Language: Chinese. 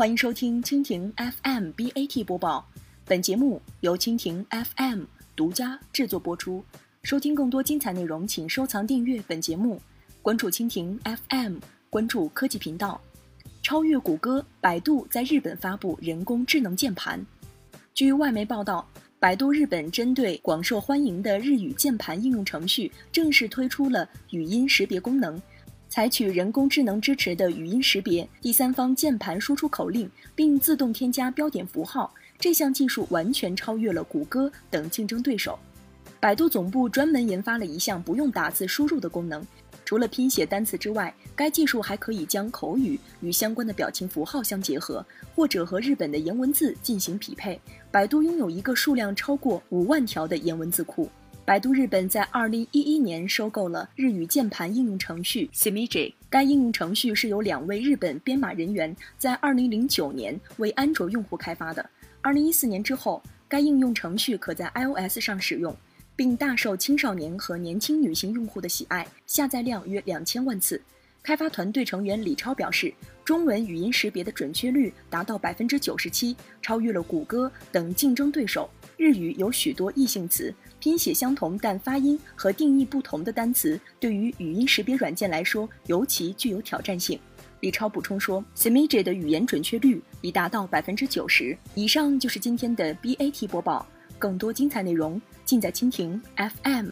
欢迎收听蜻蜓 FM BAT 播报，本节目由蜻蜓 FM 独家制作播出。收听更多精彩内容，请收藏订阅本节目，关注蜻蜓 FM，关注科技频道。超越谷歌，百度在日本发布人工智能键盘。据外媒报道，百度日本针对广受欢迎的日语键盘应用程序，正式推出了语音识别功能。采取人工智能支持的语音识别、第三方键盘输出口令，并自动添加标点符号，这项技术完全超越了谷歌等竞争对手。百度总部专门研发了一项不用打字输入的功能，除了拼写单词之外，该技术还可以将口语与相关的表情符号相结合，或者和日本的颜文字进行匹配。百度拥有一个数量超过五万条的颜文字库。百度日本在二零一一年收购了日语键盘应用程序 Simiji。该应用程序是由两位日本编码人员在二零零九年为安卓用户开发的。二零一四年之后，该应用程序可在 iOS 上使用，并大受青少年和年轻女性用户的喜爱，下载量约两千万次。开发团队成员李超表示，中文语音识别的准确率达到百分之九十七，超越了谷歌等竞争对手。日语有许多异性词。拼写相同但发音和定义不同的单词，对于语音识别软件来说尤其具有挑战性。李超补充说，Simiji 的语言准确率已达到百分之九十以上。就是今天的 BAT 播报，更多精彩内容尽在蜻蜓 FM。